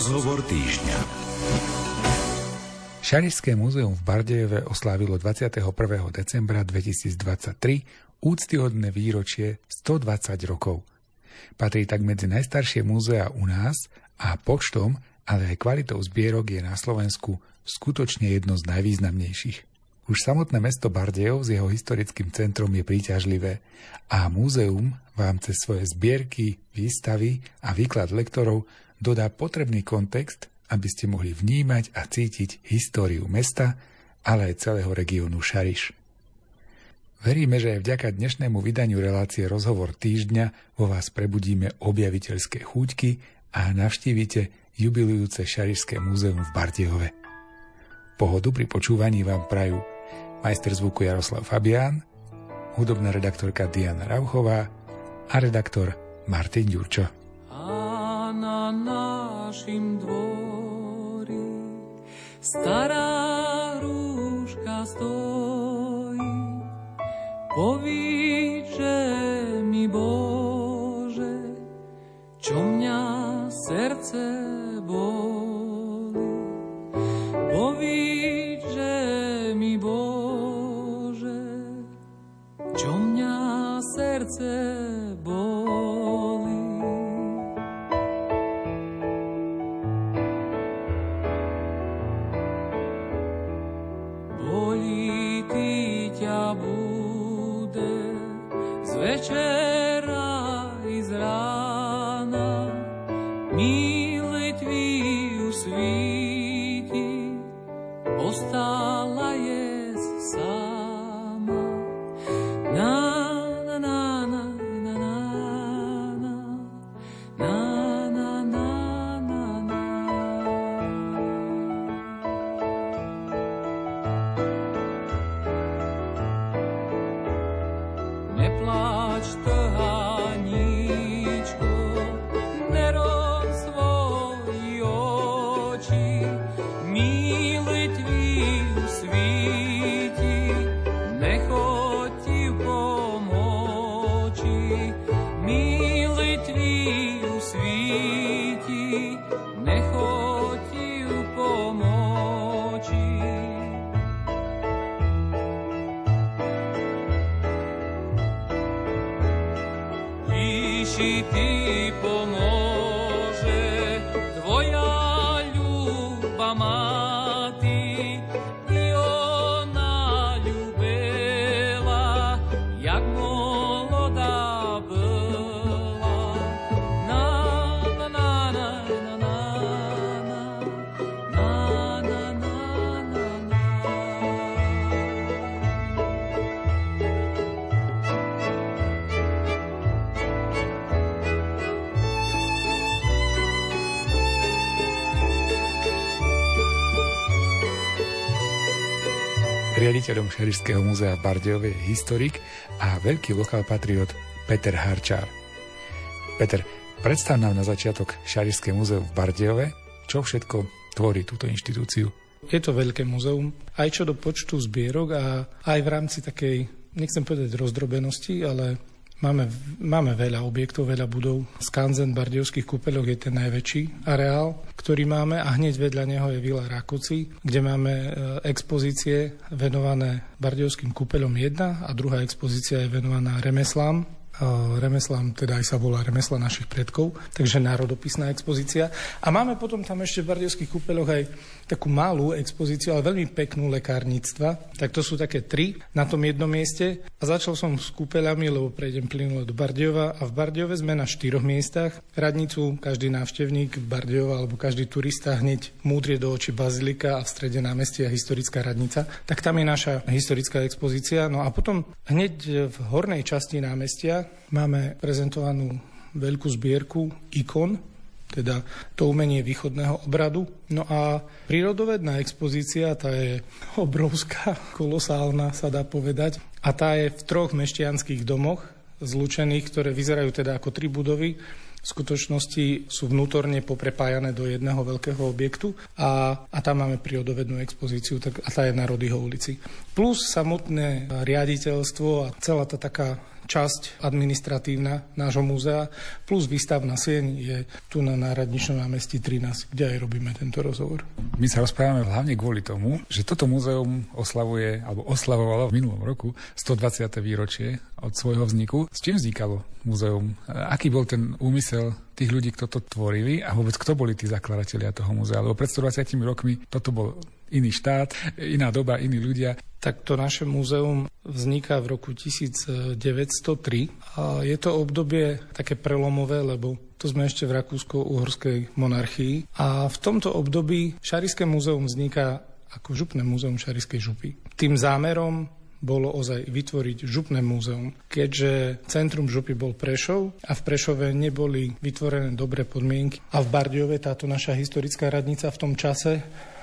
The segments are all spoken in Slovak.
Rozhovor týždňa. Šarišské múzeum v Bardejeve oslávilo 21. decembra 2023 úctyhodné výročie 120 rokov. Patrí tak medzi najstaršie múzea u nás a počtom, ale aj kvalitou zbierok je na Slovensku skutočne jedno z najvýznamnejších. Už samotné mesto Bardejov s jeho historickým centrom je príťažlivé a múzeum vám cez svoje zbierky, výstavy a výklad lektorov dodá potrebný kontext, aby ste mohli vnímať a cítiť históriu mesta, ale aj celého regiónu Šariš. Veríme, že aj vďaka dnešnému vydaniu relácie Rozhovor týždňa vo vás prebudíme objaviteľské chúťky a navštívite jubilujúce Šarišské múzeum v Bardejove. Pohodu pri počúvaní vám prajú majster zvuku Jaroslav Fabián, hudobná redaktorka Diana Rauchová a redaktor Martin Ďurčo. Na našim dvori stará rúška stojí, povíče mi Bože, čo mňa srdce boli. Povíče mi Bože, čo mňa srdce boli. Bude. Z večera Riaditeľom Šerišského múzea v Bardejove historik a veľký lokál patriot Peter Harčár. Peter, predstav nám na začiatok Šarišské múzeum v Bardejove, čo všetko tvorí túto inštitúciu. Je to veľké múzeum, aj čo do počtu zbierok a aj v rámci takej, nechcem povedať rozdrobenosti, ale Máme, máme veľa objektov, veľa budov. Skanzen Bardiovských kúpeľoch je ten najväčší areál, ktorý máme a hneď vedľa neho je Vila Rakoci, kde máme e, expozície venované Bardiovským kúpeľom 1 a druhá expozícia je venovaná remeslám remeslám, teda aj sa volá remesla našich predkov, takže národopisná expozícia. A máme potom tam ešte v Bardiovských kúpeľoch aj takú malú expozíciu, ale veľmi peknú lekárnictva. Tak to sú také tri na tom jednom mieste. A začal som s kúpeľami, lebo prejdem plynulo do Bardiova a v Bardiove sme na štyroch miestach. Radnicu každý návštevník Bardiova alebo každý turista hneď múdrie do očí bazilika a v strede námestia historická radnica. Tak tam je naša historická expozícia. No a potom hneď v hornej časti námestia Máme prezentovanú veľkú zbierku ikon, teda to umenie východného obradu. No a prírodovedná expozícia, tá je obrovská, kolosálna, sa dá povedať. A tá je v troch mešťanských domoch zlučených, ktoré vyzerajú teda ako tri budovy. V skutočnosti sú vnútorne poprepájané do jedného veľkého objektu a, a tam máme prírodovednú expozíciu tak, a tá je na Rodyho ulici. Plus samotné riaditeľstvo a celá tá taká časť administratívna nášho múzea, plus výstavná sieň je tu na Náradničnom námestí 13, kde aj robíme tento rozhovor. My sa rozprávame hlavne kvôli tomu, že toto múzeum oslavuje, alebo oslavovalo v minulom roku 120. výročie od svojho vzniku. S čím vznikalo múzeum? Aký bol ten úmysel tých ľudí, kto to tvorili a vôbec kto boli tí zakladatelia toho múzea? Lebo pred 120 rokmi toto bol iný štát, iná doba, iní ľudia. Tak to naše múzeum vzniká v roku 1903 a je to obdobie také prelomové, lebo to sme ešte v Rakúsko-Uhorskej monarchii. A v tomto období Šariské múzeum vzniká ako župné múzeum Šariskej župy. Tým zámerom bolo ozaj vytvoriť župné múzeum, keďže centrum župy bol Prešov a v Prešove neboli vytvorené dobré podmienky a v Bardiove táto naša historická radnica v tom čase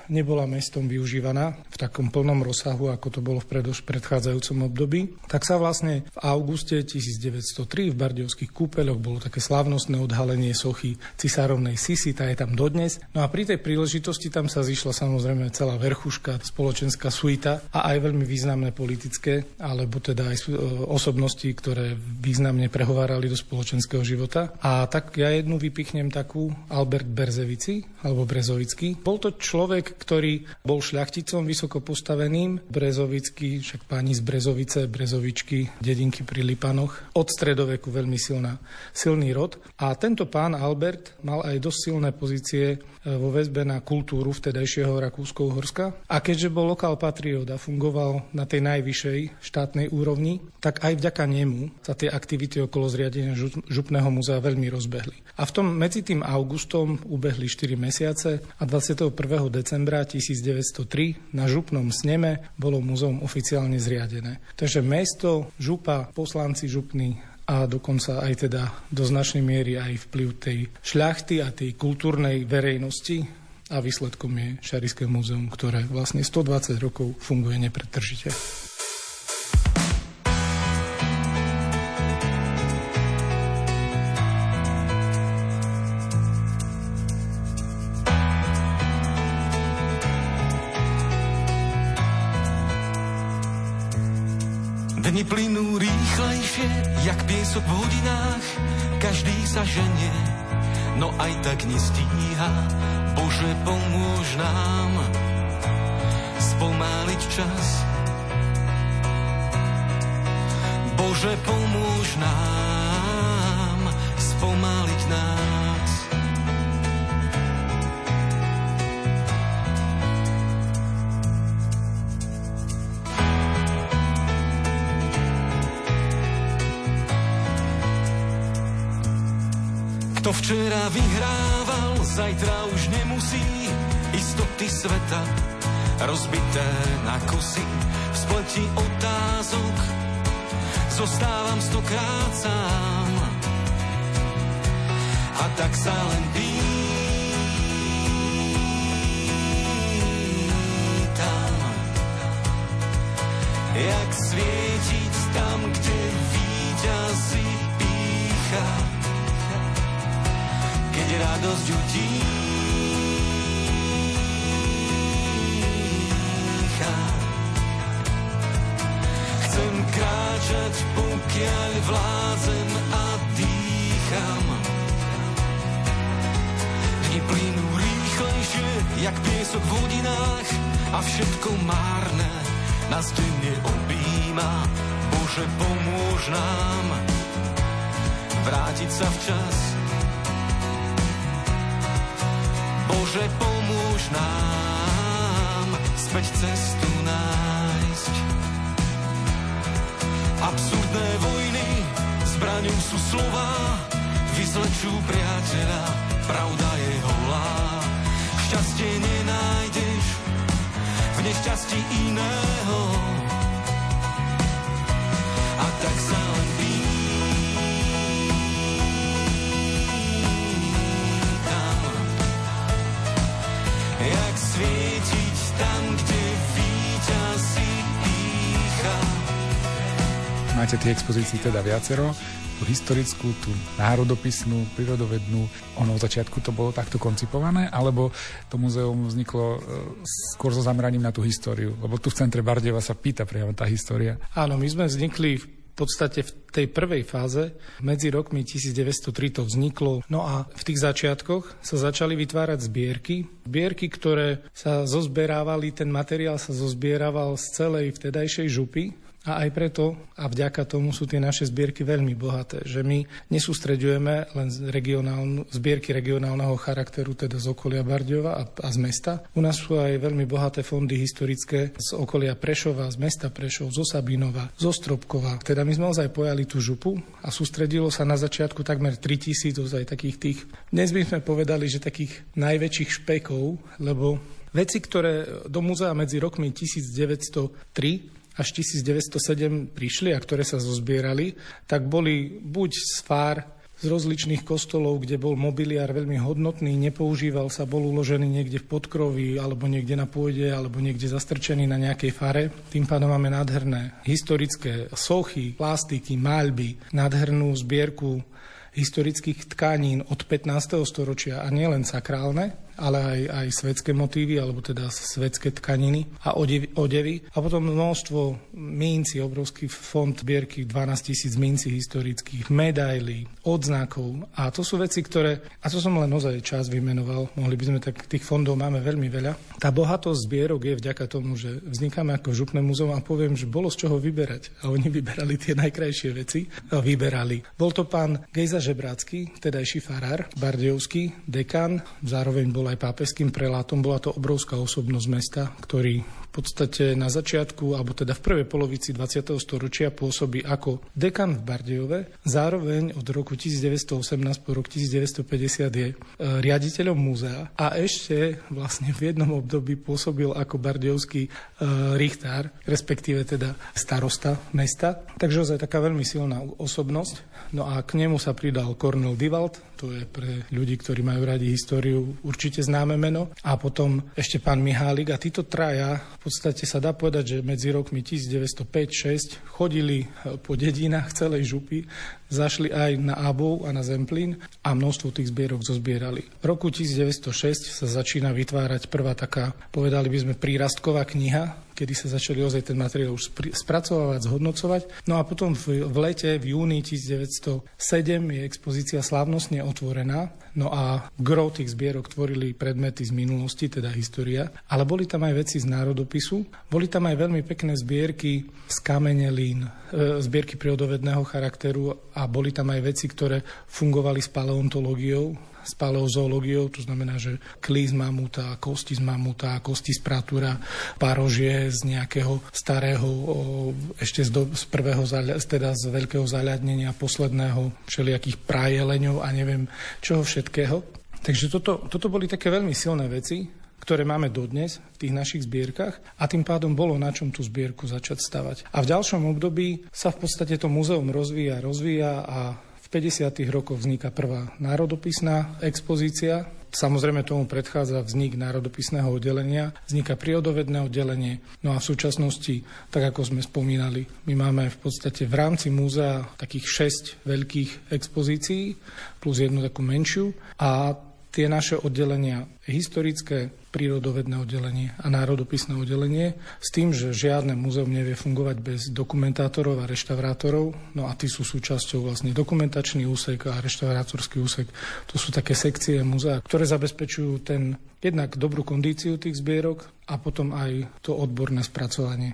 nebola mestom využívaná v takom plnom rozsahu, ako to bolo v predoš predchádzajúcom období, tak sa vlastne v auguste 1903 v Bardiovských kúpeľoch bolo také slávnostné odhalenie sochy cisárovnej Sisi, tá je tam dodnes. No a pri tej príležitosti tam sa zišla samozrejme celá verchuška, spoločenská suita a aj veľmi významné politické, alebo teda aj e, osobnosti, ktoré významne prehovárali do spoločenského života. A tak ja jednu vypichnem takú Albert Berzevici, alebo Brezovický. Bol to človek, ktorý bol šľachticom vysoko postaveným, Brezovický, však páni z Brezovice, Brezovičky, dedinky pri Lipanoch, od stredoveku veľmi silná, silný rod. A tento pán Albert mal aj dosť silné pozície e, vo väzbe na kultúru vtedajšieho Rakúsko-Uhorska. A keďže bol lokál patriot a fungoval na tej najvyššej štátnej úrovni, tak aj vďaka nemu sa tie aktivity okolo zriadenia župného múzea veľmi rozbehli. A v tom medzi tým augustom ubehli 4 mesiace a 21. decembra decembra 1903 na župnom sneme bolo muzeum oficiálne zriadené. Takže mesto, župa, poslanci župní a dokonca aj teda do značnej miery aj vplyv tej šľachty a tej kultúrnej verejnosti a výsledkom je Šariské múzeum, ktoré vlastne 120 rokov funguje nepretržite. Piesok v hodinách, každý sa ženie, no aj tak nestíha. Bože, pomôž nám spomáliť čas. Bože, pomôž nám spomáliť nás. Kto včera vyhrával, zajtra už nemusí. Istoty sveta rozbité na kusy v spleti otázok. Zostávam stokrát sám. A tak sa len pýtam jak svietiť tam, kde víťazí pícha keď radosť utícha. Chcem kráčať, pokiaľ vládzem a dýcham. Dni plynú rýchlejšie, jak piesok v hodinách a všetko márne nás denne objíma. Bože, pomôž nám vrátiť sa včas Bože, pomôž nám späť cestu nájsť. Absurdné vojny zbraňou sú slova, vyzlečú priateľa, pravda je holá. Šťastie nenájdeš v nešťastí iného. Máte tie expozícií teda viacero, tú historickú, tú národopisnú, prírodovednú. Ono v začiatku to bolo takto koncipované, alebo to muzeum vzniklo e, skôr so zameraním na tú históriu? Lebo tu v centre Bardeva sa pýta priamo tá história. Áno, my sme vznikli v podstate v tej prvej fáze medzi rokmi 1903 to vzniklo. No a v tých začiatkoch sa začali vytvárať zbierky. Zbierky, ktoré sa zozberávali, ten materiál sa zozbierával z celej vtedajšej župy a aj preto a vďaka tomu sú tie naše zbierky veľmi bohaté, že my nesústreďujeme len zbierky regionálneho charakteru, teda z okolia Bardiova a, a z mesta. U nás sú aj veľmi bohaté fondy historické z okolia Prešova, z mesta Prešov, zo Sabinova, zo Stropkova. Teda my sme ozaj pojali tú župu a sústredilo sa na začiatku takmer 3000 ozaj takých tých, dnes by sme povedali, že takých najväčších špekov, lebo veci, ktoré do múzea medzi rokmi 1903 až 1907 prišli a ktoré sa zozbierali, tak boli buď z fár z rozličných kostolov, kde bol mobiliár veľmi hodnotný, nepoužíval sa, bol uložený niekde v podkrovi, alebo niekde na pôde, alebo niekde zastrčený na nejakej fare. Tým pádom máme nádherné historické sochy, plastiky, maľby, nádhernú zbierku historických tkanín od 15. storočia a nielen sakrálne, ale aj, aj svetské motívy, alebo teda svetské tkaniny a odevy. A potom množstvo minci, obrovský fond zbierky, 12 tisíc minci historických, medailí, odznakov. A to sú veci, ktoré, a to som len ozaj čas vymenoval, mohli by sme tak, tých fondov máme veľmi veľa. Tá bohatosť zbierok je vďaka tomu, že vznikáme ako župné múzeum a poviem, že bolo z čoho vyberať. A oni vyberali tie najkrajšie veci. Vyberali. Bol to pán Gejza Žebrácky, tedajší farár, bardejovský dekan, zároveň bol aj pápežským prelátom. Bola to obrovská osobnosť mesta, ktorý podstate na začiatku, alebo teda v prvej polovici 20. storočia pôsobí ako dekan v Bardejove. Zároveň od roku 1918 po rok 1950 je e, riaditeľom múzea a ešte vlastne v jednom období pôsobil ako bardejovský e, richtár, respektíve teda starosta mesta. Takže ozaj taká veľmi silná osobnosť. No a k nemu sa pridal Cornel Divald, to je pre ľudí, ktorí majú radi históriu určite známe meno. A potom ešte pán Mihálik a títo traja, v podstate sa dá povedať, že medzi rokmi 1905-6 chodili eh, po dedinách celej župy, zašli aj na Abov a na Zemplín a množstvo tých zbierok zozbierali. V roku 1906 sa začína vytvárať prvá taká, povedali by sme, prírastková kniha, kedy sa začali ozaj ten materiál už spracovávať, zhodnocovať. No a potom v, v lete, v júni 1907 je expozícia slávnostne otvorená. No a gro tých zbierok tvorili predmety z minulosti, teda história, ale boli tam aj veci z národopisu, boli tam aj veľmi pekné zbierky z kamenelín, e, zbierky prírodovedného charakteru a boli tam aj veci, ktoré fungovali s paleontológiou, s paleozoológiou, to znamená, že klí z mamuta, kosti z mamuta, kosti z pratúra, párožie z nejakého starého, ešte z, do, z prvého, teda z veľkého zaľadnenia, posledného, všelijakých prajeleňov a neviem čoho všetkého. Takže toto, toto boli také veľmi silné veci, ktoré máme dodnes v tých našich zbierkach a tým pádom bolo na čom tú zbierku začať stavať. A v ďalšom období sa v podstate to múzeum rozvíja, rozvíja a v 50. rokoch vzniká prvá národopisná expozícia. Samozrejme tomu predchádza vznik národopisného oddelenia, vzniká prírodovedné oddelenie. No a v súčasnosti, tak ako sme spomínali, my máme v podstate v rámci múzea takých 6 veľkých expozícií plus jednu takú menšiu a tie naše oddelenia, historické, prírodovedné oddelenie a národopisné oddelenie, s tým, že žiadne múzeum nevie fungovať bez dokumentátorov a reštaurátorov. No a tí sú súčasťou vlastne dokumentačný úsek a reštaurátorský úsek. To sú také sekcie múzea, ktoré zabezpečujú ten jednak dobrú kondíciu tých zbierok a potom aj to odborné spracovanie.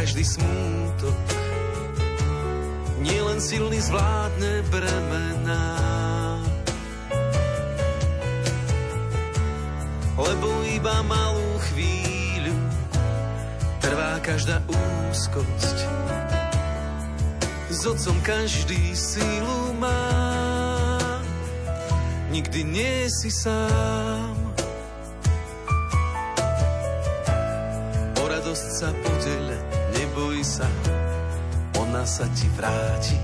každý smútok. Nielen silný zvládne bremená. Lebo iba malú chvíľu trvá každá úzkosť. S otcom každý sílu má, nikdy nie si sám. Sa ti vráti.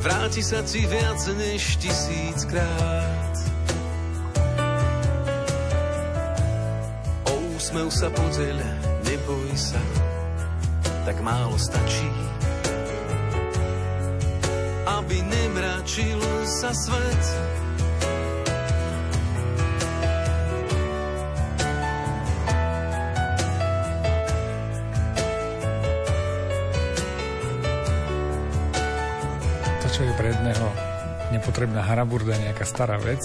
Vráti sa ti viac než tisíckrát. O úsmev sa podeľ, neboj sa, tak málo stačí. Aby nemračil sa svet, nepotrebná haraburda, nejaká stará vec,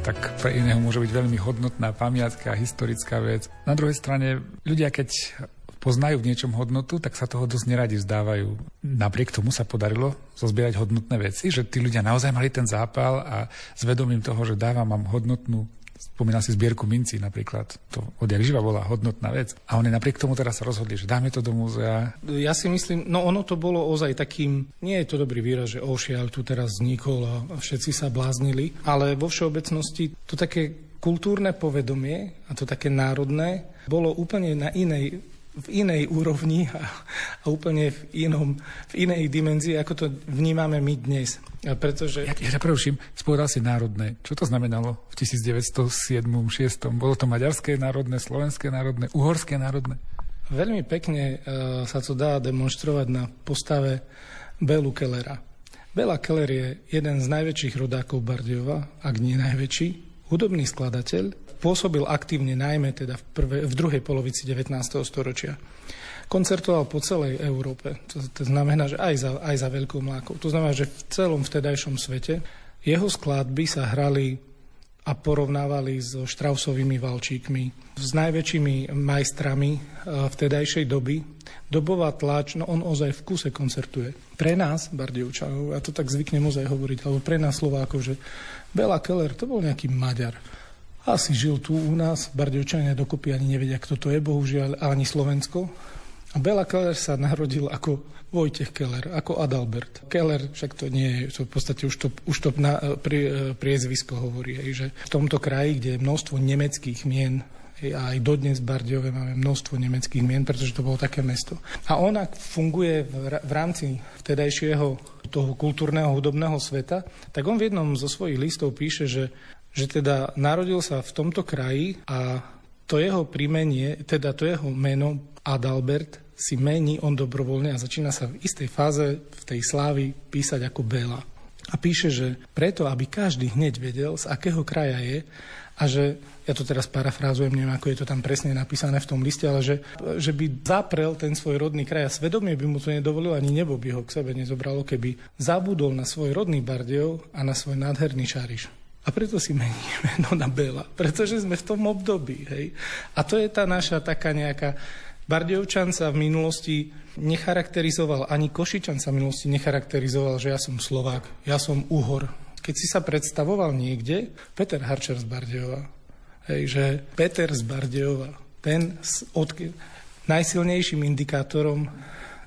tak pre iného môže byť veľmi hodnotná pamiatka, historická vec. Na druhej strane, ľudia, keď poznajú v niečom hodnotu, tak sa toho dosť neradi vzdávajú. Napriek tomu sa podarilo zozbierať hodnotné veci, že tí ľudia naozaj mali ten zápal a s vedomím toho, že dávam vám hodnotnú Spomínal si zbierku minci napríklad. To odjak živa bola hodnotná vec. A oni napriek tomu teraz sa rozhodli, že dáme to do múzea. Ja si myslím, no ono to bolo ozaj takým, nie je to dobrý výraz, že ošiaľ tu teraz vznikol a všetci sa bláznili, ale vo všeobecnosti to také kultúrne povedomie a to také národné bolo úplne na inej v inej úrovni a, a úplne v, inom, v inej dimenzii, ako to vnímame my dnes. A pretože... Ja, ja preuším, spovedal si národné. Čo to znamenalo v 1907 6 Bolo to maďarské národné, slovenské národné, uhorské národné? Veľmi pekne uh, sa to dá demonstrovať na postave Belu Kellera. Bela Keller je jeden z najväčších rodákov Bardiova, ak nie najväčší, hudobný skladateľ, pôsobil aktívne najmä teda v, prvé, v druhej polovici 19. storočia. Koncertoval po celej Európe. To, to znamená, že aj za, aj za veľkou mlákou. To znamená, že v celom vtedajšom svete jeho skladby sa hrali a porovnávali so Štrausovými valčíkmi, s najväčšími majstrami e, vtedajšej doby. Dobová tlač, no on ozaj v kuse koncertuje. Pre nás, Bardievčanov, ja to tak zvyknem ozaj hovoriť, alebo pre nás Slovákov, že Bela Keller to bol nejaký Maďar asi žil tu u nás, Bardevčania dokopy ani nevedia, kto to je, bohužiaľ, ani Slovensko. A Bela Keller sa narodil ako Vojtech Keller, ako Adalbert. Keller však to nie je, v podstate už to, už to na, pri, priezvisko hovorí, že v tomto kraji, kde je množstvo nemeckých mien, a aj dodnes v Bardiove máme množstvo nemeckých mien, pretože to bolo také mesto. A ona funguje v rámci vtedajšieho toho kultúrneho hudobného sveta, tak on v jednom zo svojich listov píše, že že teda narodil sa v tomto kraji a to jeho prímenie, teda to jeho meno Adalbert si mení on dobrovoľne a začína sa v istej fáze v tej slávy písať ako Bela. A píše, že preto, aby každý hneď vedel, z akého kraja je a že, ja to teraz parafrázujem, neviem, ako je to tam presne napísané v tom liste, ale že, že by zaprel ten svoj rodný kraj a svedomie by mu to nedovolilo, ani nebo by ho k sebe nezobralo, keby zabudol na svoj rodný Bardejov a na svoj nádherný Šariš. A preto si meníme meno na Bela, pretože sme v tom období. Hej? A to je tá naša taká nejaká... Bardejovčan sa v minulosti necharakterizoval, ani Košičan sa v minulosti necharakterizoval, že ja som Slovák, ja som Uhor. Keď si sa predstavoval niekde, Peter Harčer z Bardejova, hej, že Peter z Bardejova, ten od, najsilnejším indikátorom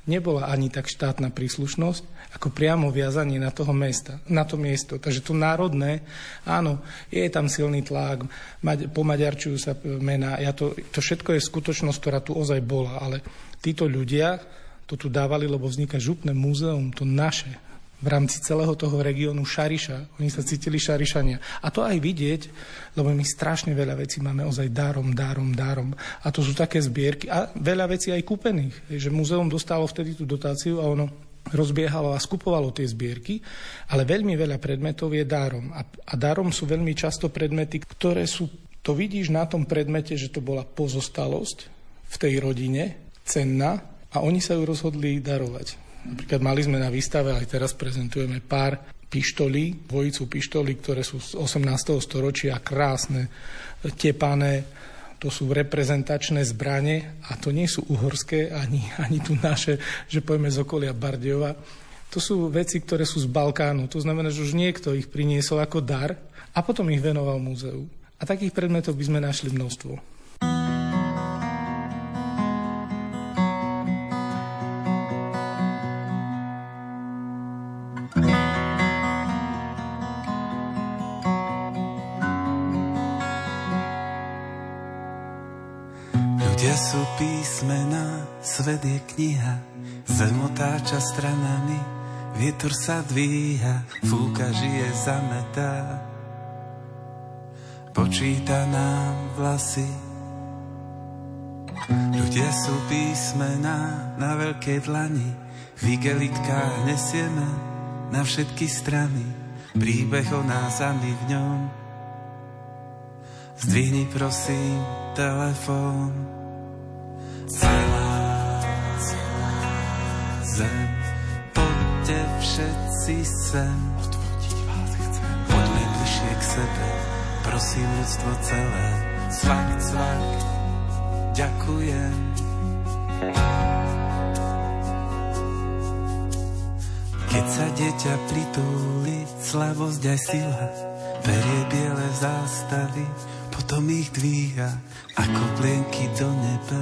nebola ani tak štátna príslušnosť, ako priamo viazanie na toho mesta, na to miesto. Takže to národné, áno, je tam silný tlak, pomaďarčujú sa mená, ja to, to všetko je skutočnosť, ktorá tu ozaj bola, ale títo ľudia to tu dávali, lebo vzniká župné múzeum, to naše, v rámci celého toho regiónu Šariša. Oni sa cítili Šarišania. A to aj vidieť, lebo my strašne veľa vecí máme ozaj dárom, dárom, dárom. A to sú také zbierky. A veľa vecí aj kúpených. Že múzeum dostalo vtedy tú dotáciu a ono rozbiehalo a skupovalo tie zbierky, ale veľmi veľa predmetov je dárom. A, a dárom sú veľmi často predmety, ktoré sú, to vidíš na tom predmete, že to bola pozostalosť v tej rodine, cenná, a oni sa ju rozhodli darovať. Napríklad mali sme na výstave, aj teraz prezentujeme pár pištolí, dvojicu pištolí, ktoré sú z 18. storočia, krásne, tepané, to sú reprezentačné zbranie a to nie sú uhorské ani, ani tu naše, že pojme z okolia Bardejova. To sú veci, ktoré sú z Balkánu. To znamená, že už niekto ich priniesol ako dar a potom ich venoval múzeu. A takých predmetov by sme našli množstvo. Je kniha, zem otáča stranami, vietor sa dvíha, fúka žije zametá. Počíta nám vlasy, ľudia sú písmená na veľké dlani, v igelitkách nesieme na všetky strany, príbeh o nás a my v ňom. Zdvihni prosím telefón celá, celá zem. Poďte všetci sem, odvodiť vás chcem. Poďme bližšie k sebe, prosím ľudstvo celé. Cvak, cvak, ďakujem. Keď sa dieťa pritúli, slavosť aj sila, berie biele zástavy, potom ich dvíha ako plienky do neba.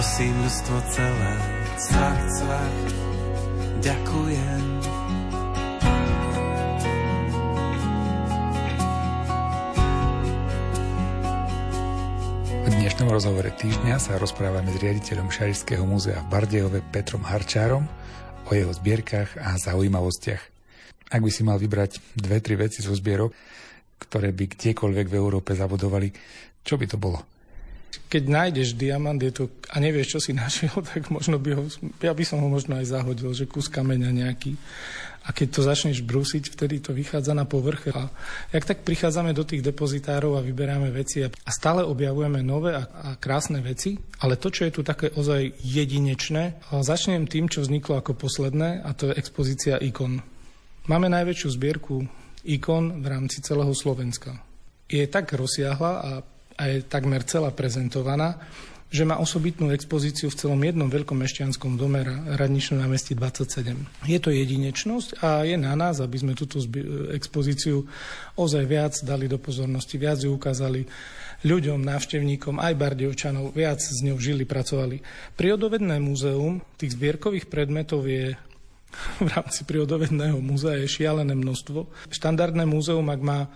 Prosím ľudstvo celé, cvak, cvak, ďakujem. V dnešnom rozhovore týždňa sa rozprávame s riaditeľom Šarišského múzea v Bardejove Petrom Harčárom o jeho zbierkach a zaujímavostiach. Ak by si mal vybrať dve, tri veci zo zbierok, ktoré by kdekoľvek v Európe zabudovali, čo by to bolo? Keď nájdeš diamant je to, a nevieš, čo si našiel, tak možno by ho, ja by som ho možno aj zahodil, že kus kameňa nejaký. A keď to začneš brúsiť, vtedy to vychádza na povrch. A jak tak prichádzame do tých depozitárov a vyberáme veci a stále objavujeme nové a, a krásne veci, ale to, čo je tu také ozaj jedinečné, začnem tým, čo vzniklo ako posledné, a to je expozícia ikon. Máme najväčšiu zbierku ikon v rámci celého Slovenska. Je tak rozsiahla a a je takmer celá prezentovaná, že má osobitnú expozíciu v celom jednom veľkom mešťanskom dome Radničnom námestí 27. Je to jedinečnosť a je na nás, aby sme túto expozíciu ozaj viac dali do pozornosti, viac ju ukázali ľuďom, návštevníkom, aj Bardejovčanov, viac s ňou žili, pracovali. Prírodovedné múzeum tých zbierkových predmetov je v rámci prírodovedného múzea je šialené množstvo. Štandardné múzeum, ak má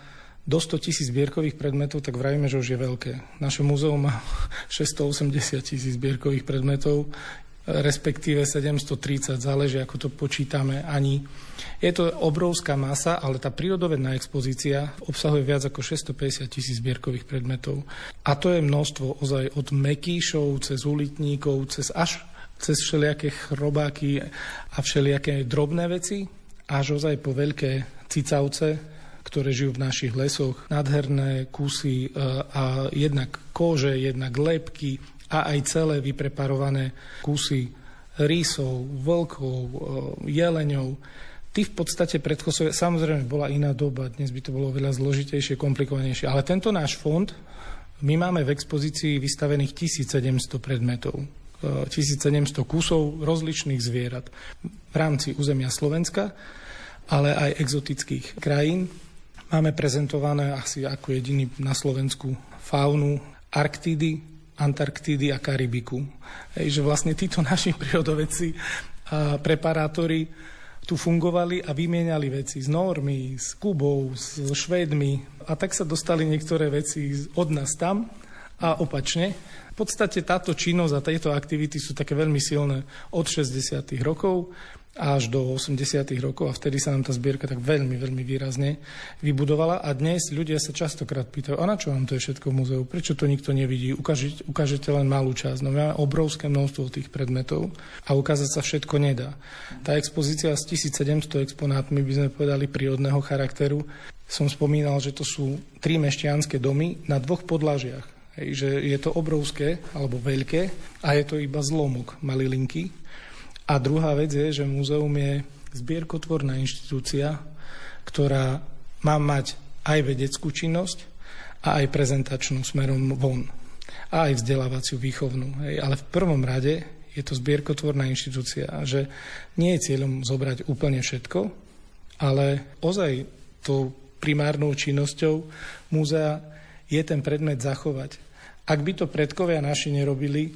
do 100 tisíc zbierkových predmetov, tak vravíme, že už je veľké. Naše múzeum má 680 tisíc zbierkových predmetov, respektíve 730, záleží ako to počítame ani. Je to obrovská masa, ale tá prírodovedná expozícia obsahuje viac ako 650 tisíc zbierkových predmetov. A to je množstvo ozaj od mekýšov, cez ulitníkov, cez až cez všelijaké chrobáky a všelijaké drobné veci, až ozaj po veľké cicavce, ktoré žijú v našich lesoch, nádherné kusy e, a jednak kože, jednak lepky a aj celé vypreparované kusy rýsov, vlkov, e, jeleňov. Tí v podstate predchosovia, samozrejme bola iná doba, dnes by to bolo veľa zložitejšie, komplikovanejšie, ale tento náš fond, my máme v expozícii vystavených 1700 predmetov. 1700 e, kusov rozličných zvierat v rámci územia Slovenska, ale aj exotických krajín. Máme prezentované asi ako jediný na Slovensku faunu Arktidy, Antarktidy a Karibiku. Hej, že vlastne títo naši prírodovedci a preparátori tu fungovali a vymieniali veci s Normy, s Kubou, s Švédmi a tak sa dostali niektoré veci od nás tam a opačne. V podstate táto činnosť a tieto aktivity sú také veľmi silné od 60. rokov až do 80. rokov a vtedy sa nám tá zbierka tak veľmi, veľmi výrazne vybudovala a dnes ľudia sa častokrát pýtajú, a na čo vám to je všetko v múzeu, prečo to nikto nevidí, ukážete, ukážete len malú časť. No máme obrovské množstvo tých predmetov a ukázať sa všetko nedá. Tá expozícia s 1700 exponátmi, by sme povedali, prírodného charakteru, som spomínal, že to sú tri mešťanské domy na dvoch podlažiach. Hej, že je to obrovské alebo veľké a je to iba zlomok malilinky a druhá vec je, že múzeum je zbierkotvorná inštitúcia, ktorá má mať aj vedeckú činnosť a aj prezentačnú smerom von. A aj vzdelávaciu výchovnú. Hej. Ale v prvom rade je to zbierkotvorná inštitúcia, že nie je cieľom zobrať úplne všetko, ale ozaj tou primárnou činnosťou múzea je ten predmet zachovať. Ak by to predkovia naši nerobili,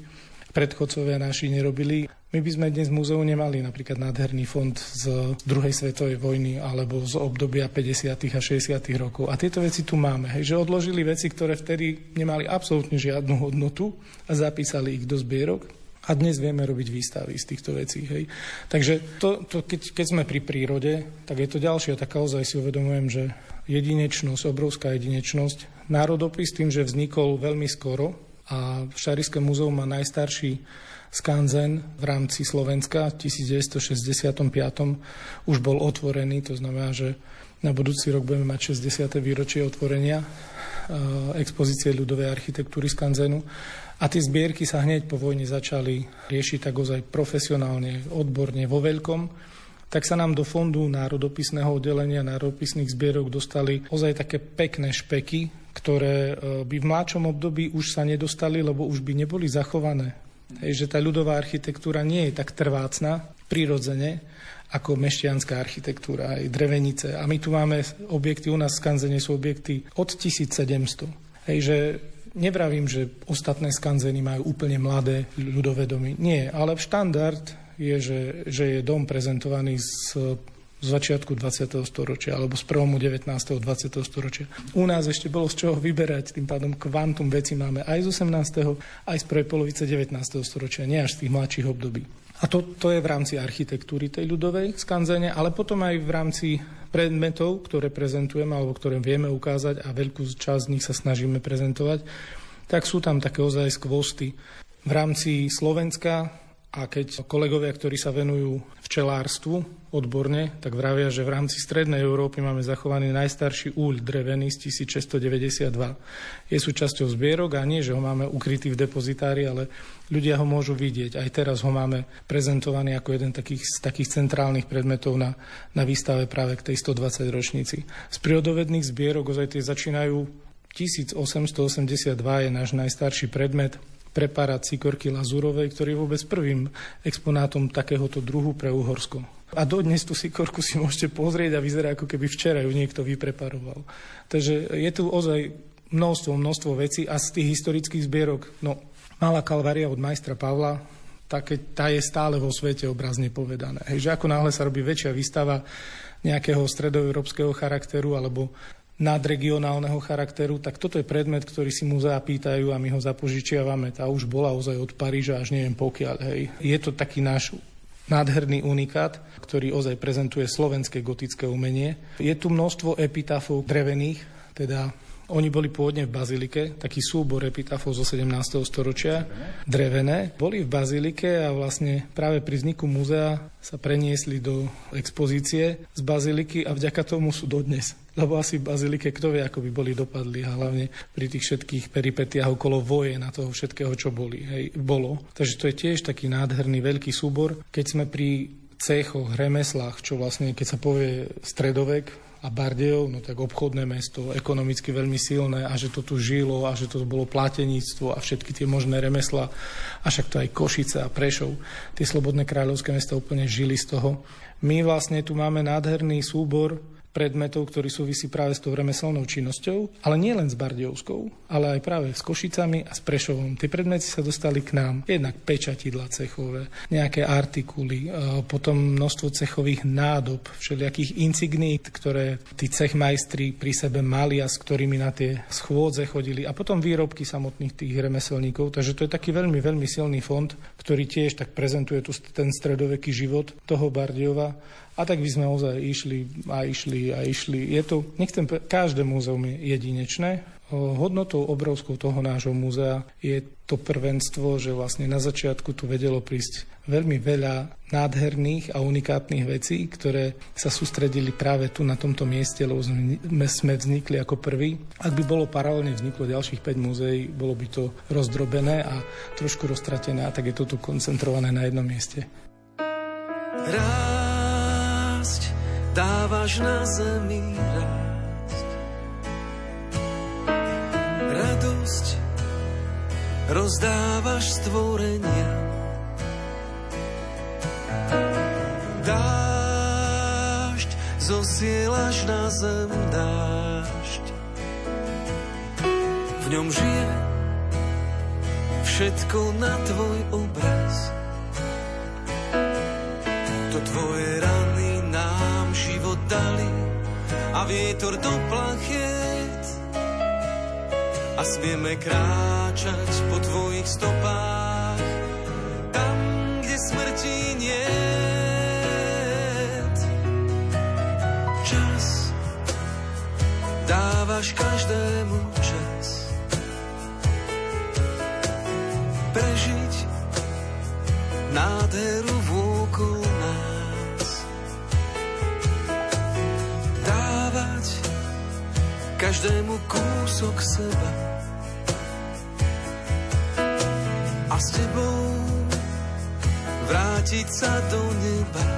predchodcovia naši nerobili, my by sme dnes v múzeu nemali napríklad nádherný fond z druhej svetovej vojny alebo z obdobia 50. a 60. rokov. A tieto veci tu máme. Hej, že odložili veci, ktoré vtedy nemali absolútne žiadnu hodnotu a zapísali ich do zbierok. A dnes vieme robiť výstavy z týchto vecí. Hej. Takže to, to keď, keď sme pri prírode, tak je to ďalšia taká ozaj si uvedomujem, že jedinečnosť, obrovská jedinečnosť. Národopis tým, že vznikol veľmi skoro a Šarické múzeum má najstarší Skanzen v rámci Slovenska v 1965 už bol otvorený, to znamená, že na budúci rok budeme mať 60. výročie otvorenia eh, expozície ľudovej architektúry Skanzenu. A tie zbierky sa hneď po vojne začali riešiť tak ozaj profesionálne, odborne, vo veľkom. Tak sa nám do fondu národopisného oddelenia národopisných zbierok dostali ozaj také pekné špeky, ktoré eh, by v mladšom období už sa nedostali, lebo už by neboli zachované Hej, že tá ľudová architektúra nie je tak trvácna, prirodzene, ako mešťanská architektúra, aj drevenice. A my tu máme objekty, u nás v Skanzene sú objekty od 1700. Hej, že nevravím, že ostatné skanzeny majú úplne mladé ľudové domy. Nie, ale štandard je, že, že je dom prezentovaný s z začiatku 20. storočia alebo z prvomu 19. 20. storočia. U nás ešte bolo z čoho vyberať, tým pádom kvantum veci máme aj z 18. aj z prvej polovice 19. storočia, nie až z tých mladších období. A to, to je v rámci architektúry tej ľudovej skanzene, ale potom aj v rámci predmetov, ktoré prezentujeme alebo ktoré vieme ukázať a veľkú časť z nich sa snažíme prezentovať, tak sú tam také ozaj skvosty. V rámci Slovenska a keď kolegovia, ktorí sa venujú včelárstvu odborne, tak vravia, že v rámci Strednej Európy máme zachovaný najstarší úľ drevený z 1692. Je súčasťou zbierok a nie, že ho máme ukrytý v depozitári, ale ľudia ho môžu vidieť. Aj teraz ho máme prezentovaný ako jeden takých, z takých centrálnych predmetov na, na výstave práve k tej 120 ročnici. Z prírodovedných zbierok ozaj tie začínajú 1882 je náš najstarší predmet, preparát Sikorky Lazurovej, ktorý je vôbec prvým exponátom takéhoto druhu pre Uhorsko. A dodnes tú sikorku si môžete pozrieť a vyzerá, ako keby včera ju niekto vypreparoval. Takže je tu ozaj množstvo, množstvo vecí a z tých historických zbierok, no, Malá kalvária od majstra Pavla, také, tá je stále vo svete obrazne povedané. Hej, že ako náhle sa robí väčšia výstava nejakého stredoeurópskeho charakteru alebo nadregionálneho charakteru, tak toto je predmet, ktorý si muzea pýtajú a my ho zapožičiavame. Tá už bola ozaj od Paríža až neviem pokiaľ. Hej. Je to taký náš nádherný unikát, ktorý ozaj prezentuje slovenské gotické umenie. Je tu množstvo epitafov drevených, teda oni boli pôvodne v Bazilike, taký súbor epitafov zo 17. storočia, drevené. Boli v Bazilike a vlastne práve pri vzniku múzea sa preniesli do expozície z Baziliky a vďaka tomu sú dodnes. Lebo asi v Bazilike kto vie, ako by boli dopadli, a hlavne pri tých všetkých peripetiách okolo voje na toho všetkého, čo boli, hej, bolo. Takže to je tiež taký nádherný veľký súbor. Keď sme pri cechoch, remeslách, čo vlastne, keď sa povie stredovek, a Bardejov, no tak obchodné mesto, ekonomicky veľmi silné a že to tu žilo a že to bolo plateníctvo a všetky tie možné remesla a však to aj Košice a Prešov. Tie slobodné kráľovské mesta úplne žili z toho. My vlastne tu máme nádherný súbor predmetov, ktorý súvisí práve s tou remeselnou činnosťou, ale nie len s Bardiovskou, ale aj práve s Košicami a s Prešovom. Tie predmety sa dostali k nám. Jednak pečatidla cechové, nejaké artikuly, e, potom množstvo cechových nádob, všelijakých insignít, ktoré tí cechmajstri pri sebe mali a s ktorými na tie schôdze chodili a potom výrobky samotných tých remeselníkov. Takže to je taký veľmi, veľmi silný fond, ktorý tiež tak prezentuje tu ten stredoveký život toho Bardiova. A tak by sme ozaj išli a išli a išli. Je to, nechcem, každé múzeum je jedinečné, Hodnotou obrovskou toho nášho múzea je to prvenstvo, že vlastne na začiatku tu vedelo prísť veľmi veľa nádherných a unikátnych vecí, ktoré sa sústredili práve tu na tomto mieste, lebo sme vznikli ako prvý. Ak by bolo paralelne vzniklo ďalších 5 múzeí, bolo by to rozdrobené a trošku roztratené, a tak je to tu koncentrované na jednom mieste. Rásť dávaš na zemi rád radosť rozdávaš stvorenia. Dážď zosielaš na zem dážď. V ňom žije všetko na tvoj obraz. To tvoje rany a vietor do plachiet a smieme kráčať po tvojich stopách tam, kde smrti nie. Čas dávaš každému každému kúsok seba s tebou vrátiť sa do neba.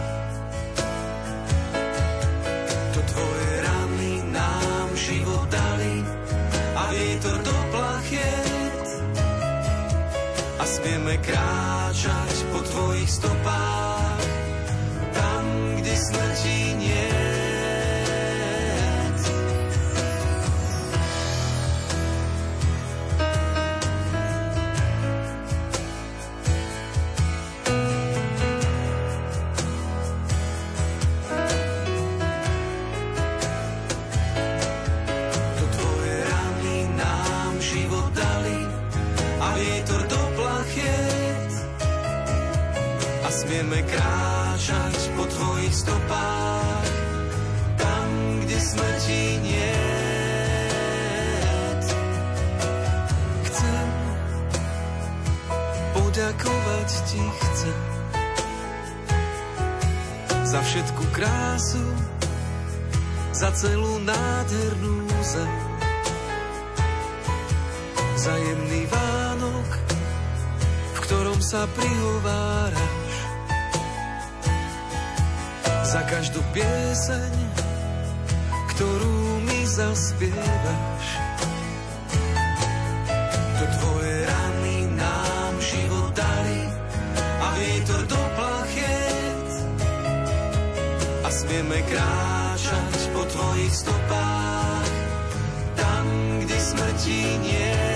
Všetku krásu, za celú nádhernú zem. Za jemný Vánok, v ktorom sa prihovára za každú pieseň, ktorú mi zaspievaš. To tvoje rany nám život dali a vietor do a smieme kráčať po tvojich stopách. Tam, kde smrti nie tvorcom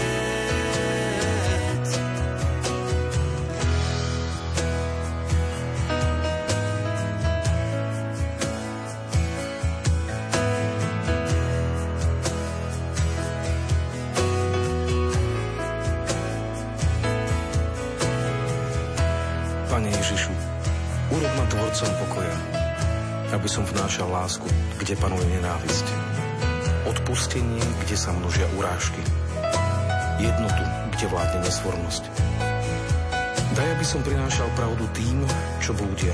kde panuje nenávisť. Odpustenie, kde sa množia urážky. Jednotu, kde vládne nesvornosť. Daj, aby som prinášal pravdu tým, čo blúdia.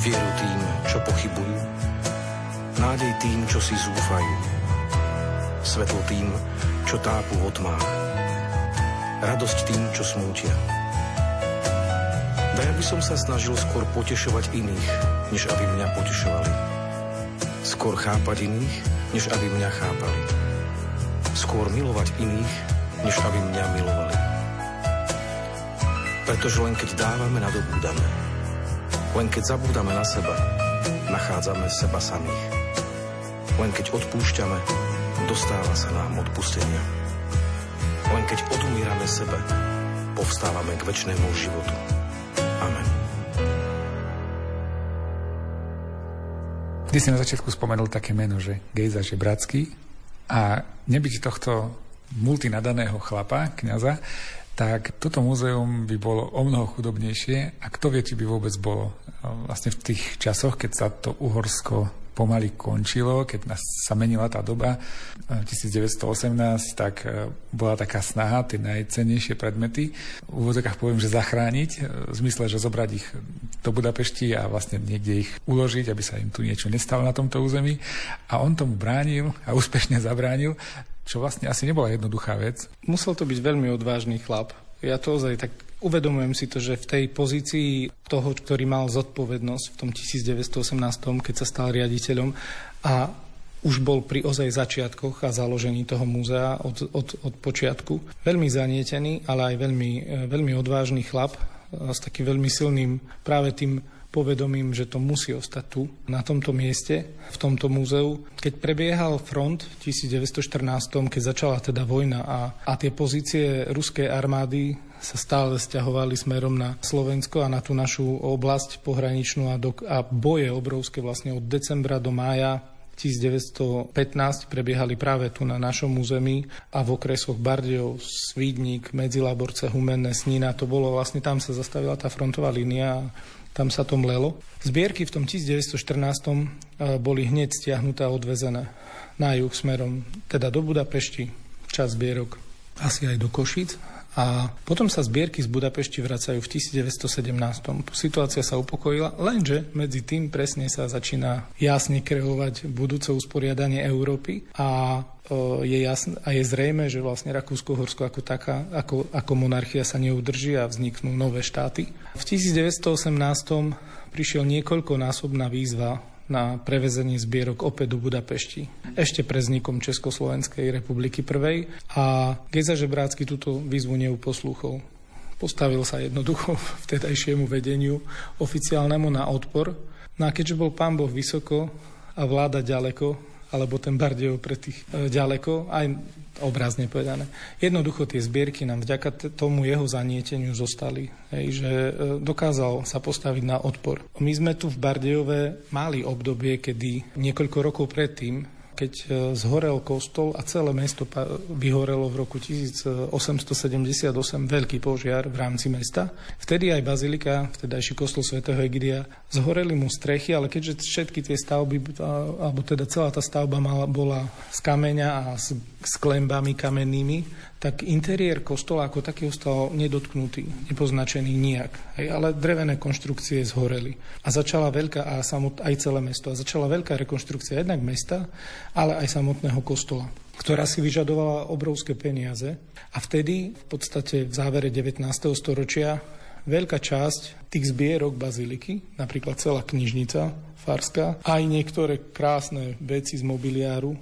Vieru tým, čo pochybujú. Nádej tým, čo si zúfajú. Svetlo tým, čo tápu v otmách. Radosť tým, čo smútia Daj, by som sa snažil skôr potešovať iných, než aby mňa potešovali. Skôr chápať iných, než aby mňa chápali. Skôr milovať iných, než aby mňa milovali. Pretože len keď dávame, nadobúdame. Len keď zabúdame na seba, nachádzame seba samých. Len keď odpúšťame, dostáva sa nám odpustenia. Len keď odumírame sebe, povstávame k väčšnému životu. Ty si na začiatku spomenul také meno, že Gejza Žebradský a nebyť tohto multinadaného chlapa, kniaza, tak toto múzeum by bolo o mnoho chudobnejšie. A kto vie, či by vôbec bolo vlastne v tých časoch, keď sa to Uhorsko pomaly končilo, keď sa menila tá doba 1918, tak e, bola taká snaha tie najcennejšie predmety v úvodzokách poviem, že zachrániť, e, v zmysle, že zobrať ich do Budapešti a vlastne niekde ich uložiť, aby sa im tu niečo nestalo na tomto území. A on tomu bránil a úspešne zabránil, čo vlastne asi nebola jednoduchá vec. Musel to byť veľmi odvážny chlap. Ja to ozaj tak Uvedomujem si to, že v tej pozícii toho, ktorý mal zodpovednosť v tom 1918, keď sa stal riaditeľom a už bol pri ozaj začiatkoch a založení toho múzea od, od, od počiatku. Veľmi zanietený, ale aj veľmi, veľmi odvážny chlap s takým veľmi silným práve tým povedomím, že to musí ostať tu, na tomto mieste, v tomto múzeu. Keď prebiehal front v 1914, keď začala teda vojna a, a tie pozície ruskej armády sa stále stiahovali smerom na Slovensko a na tú našu oblasť pohraničnú a, do, a boje obrovské vlastne od decembra do mája 1915 prebiehali práve tu na našom území a v okresoch Bardejov, Svídnik, Medzilaborce, Humenné, Snina. To bolo vlastne, tam sa zastavila tá frontová línia tam sa to mlelo. Zbierky v tom 1914 eh, boli hneď stiahnuté a odvezené na juh smerom, teda do Budapešti, čas zbierok asi aj do Košic a potom sa zbierky z Budapešti vracajú v 1917. Situácia sa upokojila, lenže medzi tým presne sa začína jasne kreovať budúce usporiadanie Európy a je, jasn- a je zrejme, že vlastne Rakúsko-Horsko ako taká, ako, ako monarchia sa neudrží a vzniknú nové štáty. V 1918 prišiel niekoľkonásobná výzva na prevezenie zbierok opäť do Budapešti. Ešte pre vznikom Československej republiky prvej a Geza Žebrácky túto výzvu neuposlúchol. Postavil sa jednoducho vtedajšiemu vedeniu oficiálnemu na odpor. No a keďže bol pán Boh vysoko a vláda ďaleko, alebo ten Bardejov pre tých e, ďaleko, aj obrazne povedané. Jednoducho tie zbierky nám vďaka tomu jeho zanieteniu zostali, hej, že e, dokázal sa postaviť na odpor. My sme tu v Bardejove mali obdobie, kedy niekoľko rokov predtým keď e, zhorel kostol a celé mesto vyhorelo v roku 1878 veľký požiar v rámci mesta. Vtedy aj bazilika, vtedajší kostol svätého Egidia, zhoreli mu strechy, ale keďže všetky tie stavby, alebo teda celá tá stavba mala, bola z kameňa a s, s klembami kamennými, tak interiér kostola ako taký ostal nedotknutý, nepoznačený nijak. Hej, ale drevené konštrukcie zhoreli. A začala veľká, a samot, aj celé mesto, a začala veľká rekonštrukcia jednak mesta, ale aj samotného kostola ktorá si vyžadovala obrovské peniaze. A vtedy, v podstate v závere 19. storočia, veľká časť tých zbierok baziliky, napríklad celá knižnica farská, aj niektoré krásne veci z mobiliáru,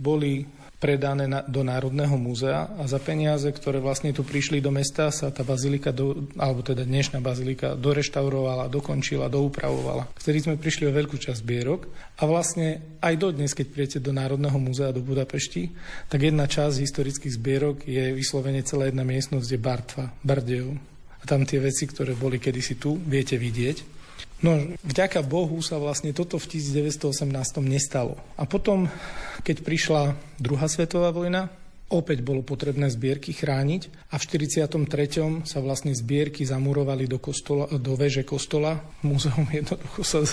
boli predané na, do Národného múzea a za peniaze, ktoré vlastne tu prišli do mesta, sa tá bazilika, do, alebo teda dnešná bazilika, doreštaurovala, dokončila, doupravovala. Vtedy sme prišli o veľkú časť zbierok a vlastne aj dodnes, keď prijete do Národného múzea do Budapešti, tak jedna časť historických zbierok je vyslovene celá jedna miestnosť, je Bartva, Bardejov. A tam tie veci, ktoré boli kedysi tu, viete vidieť. No, vďaka Bohu sa vlastne toto v 1918 nestalo. A potom, keď prišla druhá svetová vojna, opäť bolo potrebné zbierky chrániť a v 43. sa vlastne zbierky zamurovali do, kostola, do veže kostola. Múzeum jednoducho sa e,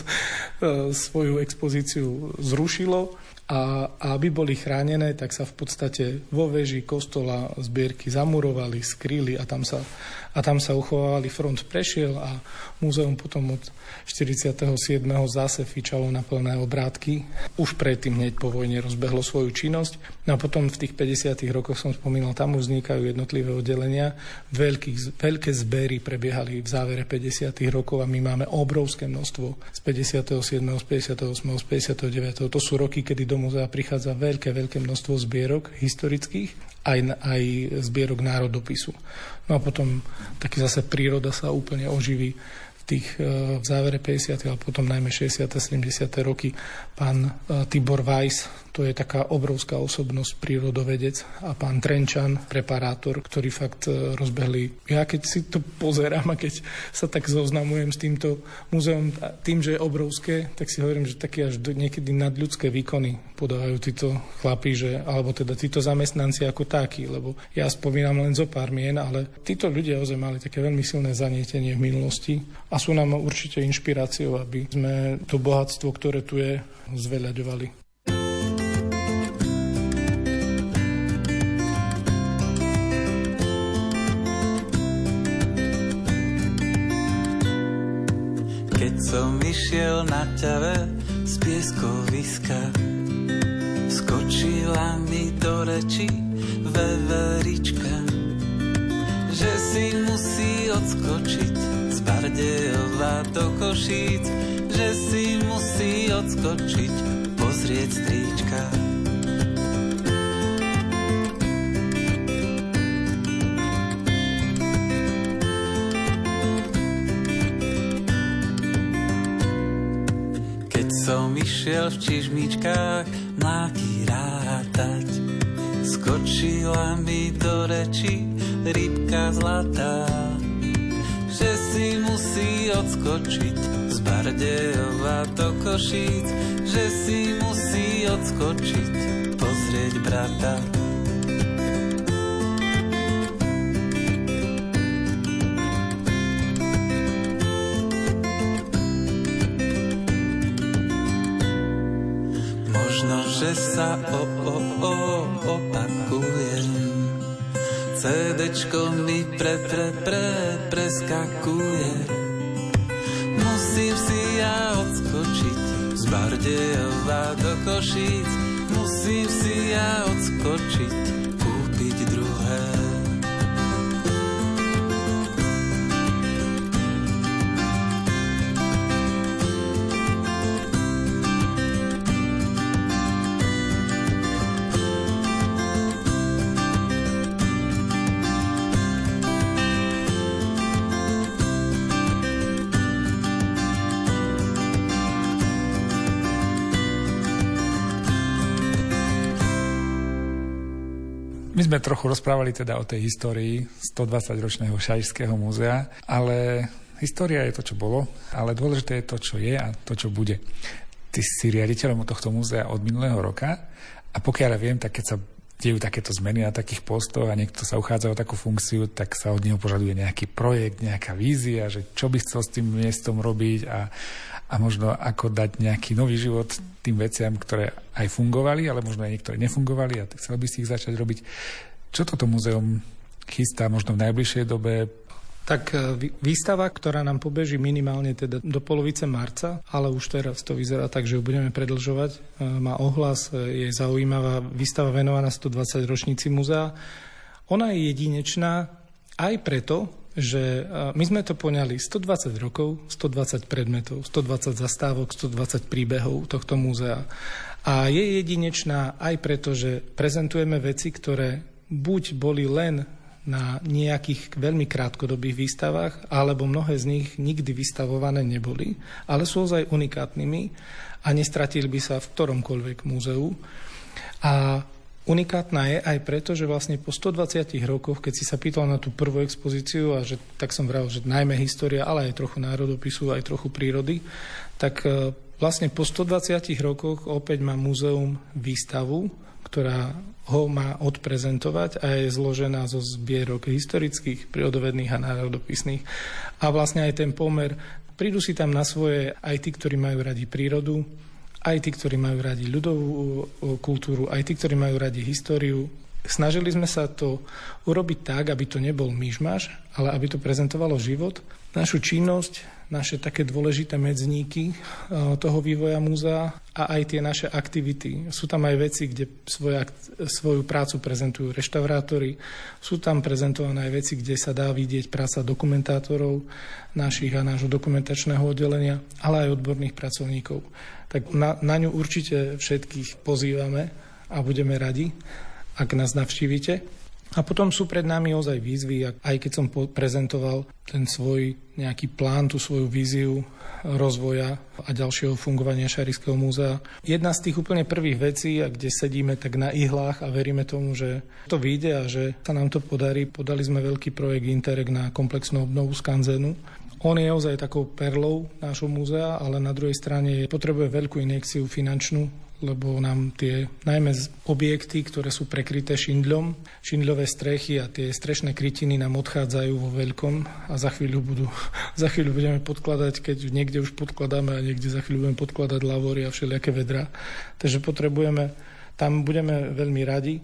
svoju expozíciu zrušilo a, aby boli chránené, tak sa v podstate vo veži kostola zbierky zamurovali, skryli a tam sa a tam sa uchovávali. Front prešiel a múzeum potom od 47. zase fičalo na plné obrátky. Už predtým hneď po vojne rozbehlo svoju činnosť. No a potom v tých 50. rokoch som spomínal, tam už vznikajú jednotlivé oddelenia. Veľký, veľké zbery prebiehali v závere 50. rokov a my máme obrovské množstvo z 57., z 58., z 59. To sú roky, kedy do múzea prichádza veľké, veľké množstvo zbierok historických aj, aj zbierok národopisu. No a potom taký zase príroda sa úplne oživí v tých e, v závere 50. ale potom najmä 60. 70. roky pán e, Tibor Weiss, to je taká obrovská osobnosť, prírodovedec a pán Trenčan, preparátor, ktorý fakt e, rozbehli. Ja keď si to pozerám a keď sa tak zoznamujem s týmto múzeum, tým, že je obrovské, tak si hovorím, že také až niekedy nadľudské výkony podávajú títo chlapí, že, alebo teda títo zamestnanci ako takí, lebo ja spomínam len zo pár mien, ale títo ľudia ozaj mali také veľmi silné zanietenie v minulosti a sú nám určite inšpiráciou, aby sme to bohatstvo, ktoré tu je, zveľaďovali. Som išiel na ťave z pieskoviska. Skočila mi do reči veverička, že si musí odskočiť z Bardejova do Košíc, že si musí odskočiť pozrieť stríčka. Som išiel v čižmičkách mláky rátať. Skočila mi do reči rybka zlatá, že si musí odskočiť z Bardejova do Košíc, že si musí odskočiť pozrieť brata. Sa o, o, o, opakujem. CDčko mi pre, pre, pre, preskakuje. Musím si ja odskočiť z Bardejova do Košíc. Musím si ja odskočiť, sme trochu rozprávali teda o tej histórii 120-ročného Šajského múzea, ale história je to, čo bolo, ale dôležité je to, čo je a to, čo bude. Ty si riaditeľom tohto múzea od minulého roka a pokiaľ ja viem, tak keď sa dejú takéto zmeny na takých postoch a niekto sa uchádza o takú funkciu, tak sa od neho požaduje nejaký projekt, nejaká vízia, že čo by chcel s tým miestom robiť a, a možno ako dať nejaký nový život tým veciam, ktoré aj fungovali, ale možno aj niektoré nefungovali a chcel by si ich začať robiť. Čo toto muzeum chystá možno v najbližšej dobe? Tak e, výstava, ktorá nám pobeží minimálne teda do polovice marca, ale už teraz to vyzerá tak, že ju budeme predlžovať. E, má ohlas, e, je zaujímavá výstava venovaná 120 ročníci muzea. Ona je jedinečná aj preto, že my sme to poňali 120 rokov, 120 predmetov, 120 zastávok, 120 príbehov tohto múzea. A je jedinečná aj preto, že prezentujeme veci, ktoré buď boli len na nejakých veľmi krátkodobých výstavách, alebo mnohé z nich nikdy vystavované neboli, ale sú ozaj unikátnymi a nestratili by sa v ktoromkoľvek múzeu. A Unikátna je aj preto, že vlastne po 120 rokoch, keď si sa pýtal na tú prvú expozíciu a že tak som vral, že najmä história, ale aj trochu národopisu, aj trochu prírody, tak e, vlastne po 120 rokoch opäť má múzeum výstavu, ktorá ho má odprezentovať a je zložená zo zbierok historických, prírodovedných a národopisných. A vlastne aj ten pomer, prídu si tam na svoje aj tí, ktorí majú radi prírodu, aj tí, ktorí majú radi ľudovú kultúru, aj tí, ktorí majú radi históriu. Snažili sme sa to urobiť tak, aby to nebol myšmaš, ale aby to prezentovalo život, našu činnosť, naše také dôležité medzníky toho vývoja múzea a aj tie naše aktivity. Sú tam aj veci, kde svoje, svoju prácu prezentujú reštaurátori, sú tam prezentované aj veci, kde sa dá vidieť práca dokumentátorov našich a nášho dokumentačného oddelenia, ale aj odborných pracovníkov tak na, na ňu určite všetkých pozývame a budeme radi, ak nás navštívite. A potom sú pred nami ozaj výzvy, aj keď som prezentoval ten svoj nejaký plán, tú svoju víziu rozvoja a ďalšieho fungovania Šarišského múzea. Jedna z tých úplne prvých vecí, kde sedíme tak na ihlách a veríme tomu, že to vyjde a že sa nám to podarí. Podali sme veľký projekt Interreg na komplexnú obnovu skanzenu. On je ozaj takou perlou nášho múzea, ale na druhej strane potrebuje veľkú injekciu finančnú, lebo nám tie najmä objekty, ktoré sú prekryté šindľom, šindľové strechy a tie strešné krytiny nám odchádzajú vo veľkom a za chvíľu, budú, za chvíľu budeme podkladať, keď niekde už podkladáme a niekde za chvíľu budeme podkladať lavory a všelijaké vedra. Takže potrebujeme, tam budeme veľmi radi.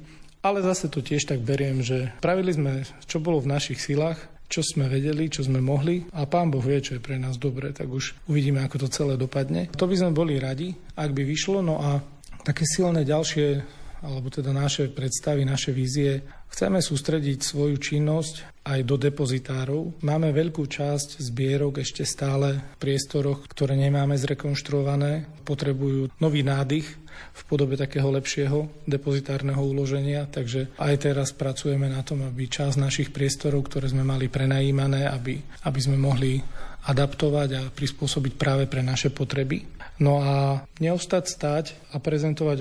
Ale zase to tiež tak beriem, že pravili sme, čo bolo v našich silách, čo sme vedeli, čo sme mohli a pán Boh vie, čo je pre nás dobre, tak už uvidíme, ako to celé dopadne. To by sme boli radi, ak by vyšlo, no a také silné ďalšie alebo teda naše predstavy, naše vízie. Chceme sústrediť svoju činnosť aj do depozitárov. Máme veľkú časť zbierok ešte stále v priestoroch, ktoré nemáme zrekonštruované. Potrebujú nový nádych v podobe takého lepšieho depozitárneho uloženia. Takže aj teraz pracujeme na tom, aby časť našich priestorov, ktoré sme mali prenajímané, aby, aby sme mohli adaptovať a prispôsobiť práve pre naše potreby. No a neostať stať a prezentovať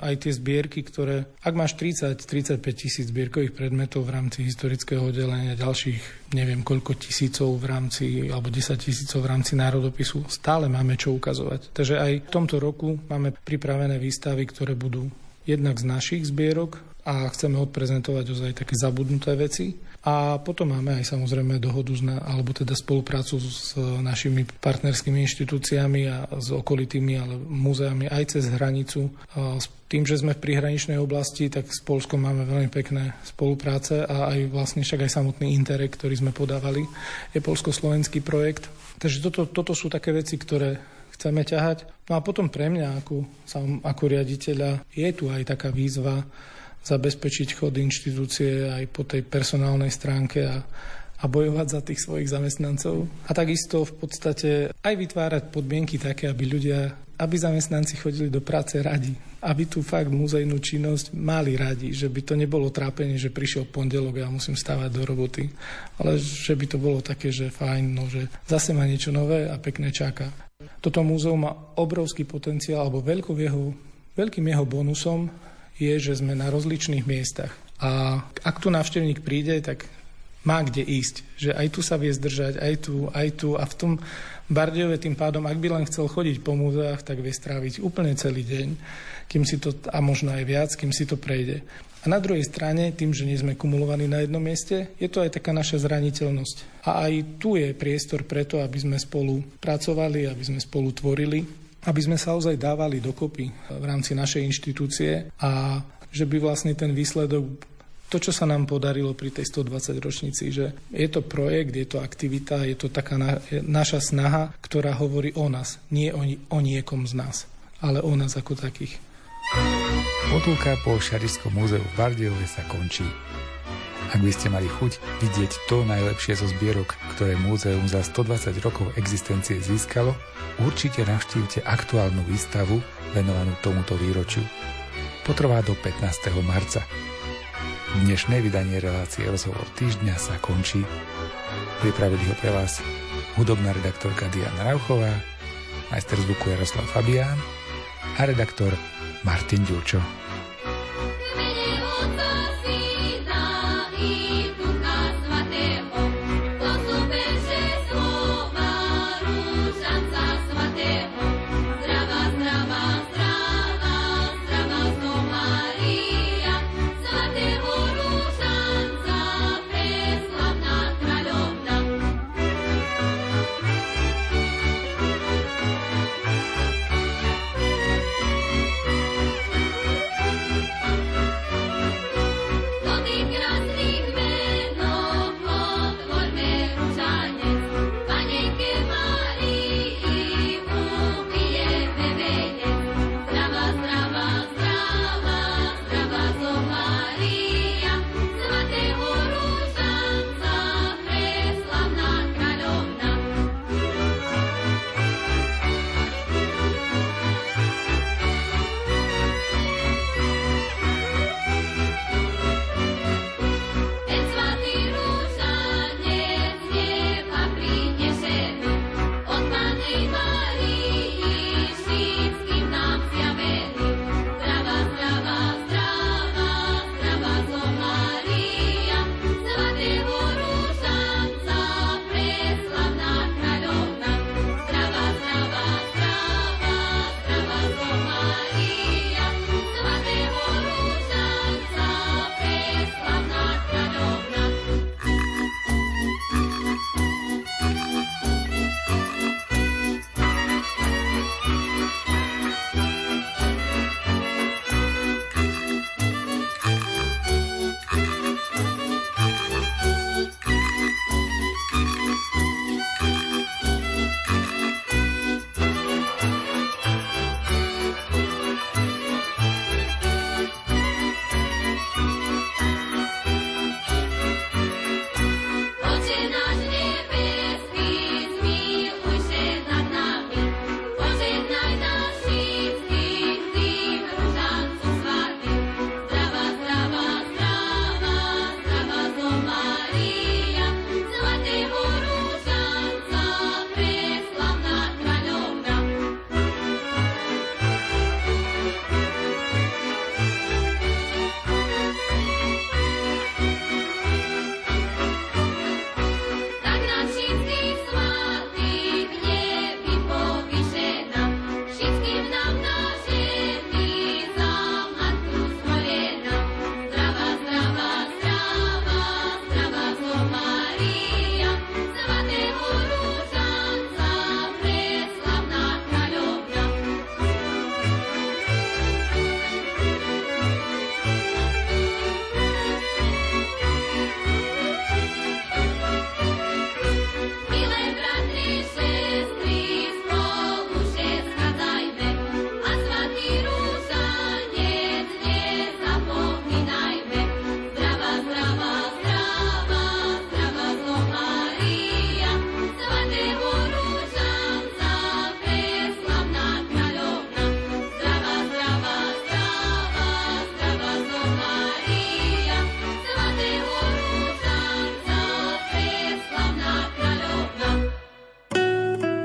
aj tie zbierky, ktoré, ak máš 30-35 tisíc zbierkových predmetov v rámci historického oddelenia, ďalších neviem koľko tisícov v rámci, alebo 10 tisícov v rámci národopisu, stále máme čo ukazovať. Takže aj v tomto roku máme pripravené výstavy, ktoré budú jednak z našich zbierok a chceme odprezentovať ozaj také zabudnuté veci a potom máme aj samozrejme dohodu, alebo teda spoluprácu s našimi partnerskými inštitúciami a s okolitými ale múzeami aj cez hranicu. S tým, že sme v prihraničnej oblasti, tak s Polskom máme veľmi pekné spolupráce a aj vlastne však aj samotný Interreg, ktorý sme podávali, je polsko-slovenský projekt. Takže toto, toto sú také veci, ktoré chceme ťahať. No a potom pre mňa, ako, ako riaditeľa, je tu aj taká výzva zabezpečiť chod inštitúcie aj po tej personálnej stránke a, a bojovať za tých svojich zamestnancov. A takisto v podstate aj vytvárať podmienky také, aby ľudia, aby zamestnanci chodili do práce radi. Aby tú fakt muzejnú činnosť mali radi. Že by to nebolo trápenie, že prišiel pondelok a ja musím stávať do roboty. Ale že by to bolo také, že fajn, no, že zase má niečo nové a pekne čaká. Toto múzeum má obrovský potenciál, alebo veľkou jeho, veľkým jeho bonusom je, že sme na rozličných miestach. A ak tu návštevník príde, tak má kde ísť. Že aj tu sa vie zdržať, aj tu, aj tu. A v tom Bardejove tým pádom, ak by len chcel chodiť po múzeách, tak vie stráviť úplne celý deň, kým si to, a možno aj viac, kým si to prejde. A na druhej strane, tým, že nie sme kumulovaní na jednom mieste, je to aj taká naša zraniteľnosť. A aj tu je priestor preto, aby sme spolu pracovali, aby sme spolu tvorili aby sme sa ozaj dávali dokopy v rámci našej inštitúcie a že by vlastne ten výsledok to, čo sa nám podarilo pri tej 120 ročnici, že je to projekt, je to aktivita, je to taká na, naša snaha, ktorá hovorí o nás, nie o, o niekom z nás, ale o nás ako takých. Potulka po Šarišskom múzeu v Bardejove sa končí. Ak by ste mali chuť vidieť to najlepšie zo zbierok, ktoré múzeum za 120 rokov existencie získalo, určite navštívte aktuálnu výstavu venovanú tomuto výročiu. Potrvá do 15. marca. Dnešné vydanie relácie Rozhovor týždňa sa končí. Pripravili ho pre vás hudobná redaktorka Diana Rauchová, majster zvuku Jaroslav Fabián a redaktor Martin Ďurčo.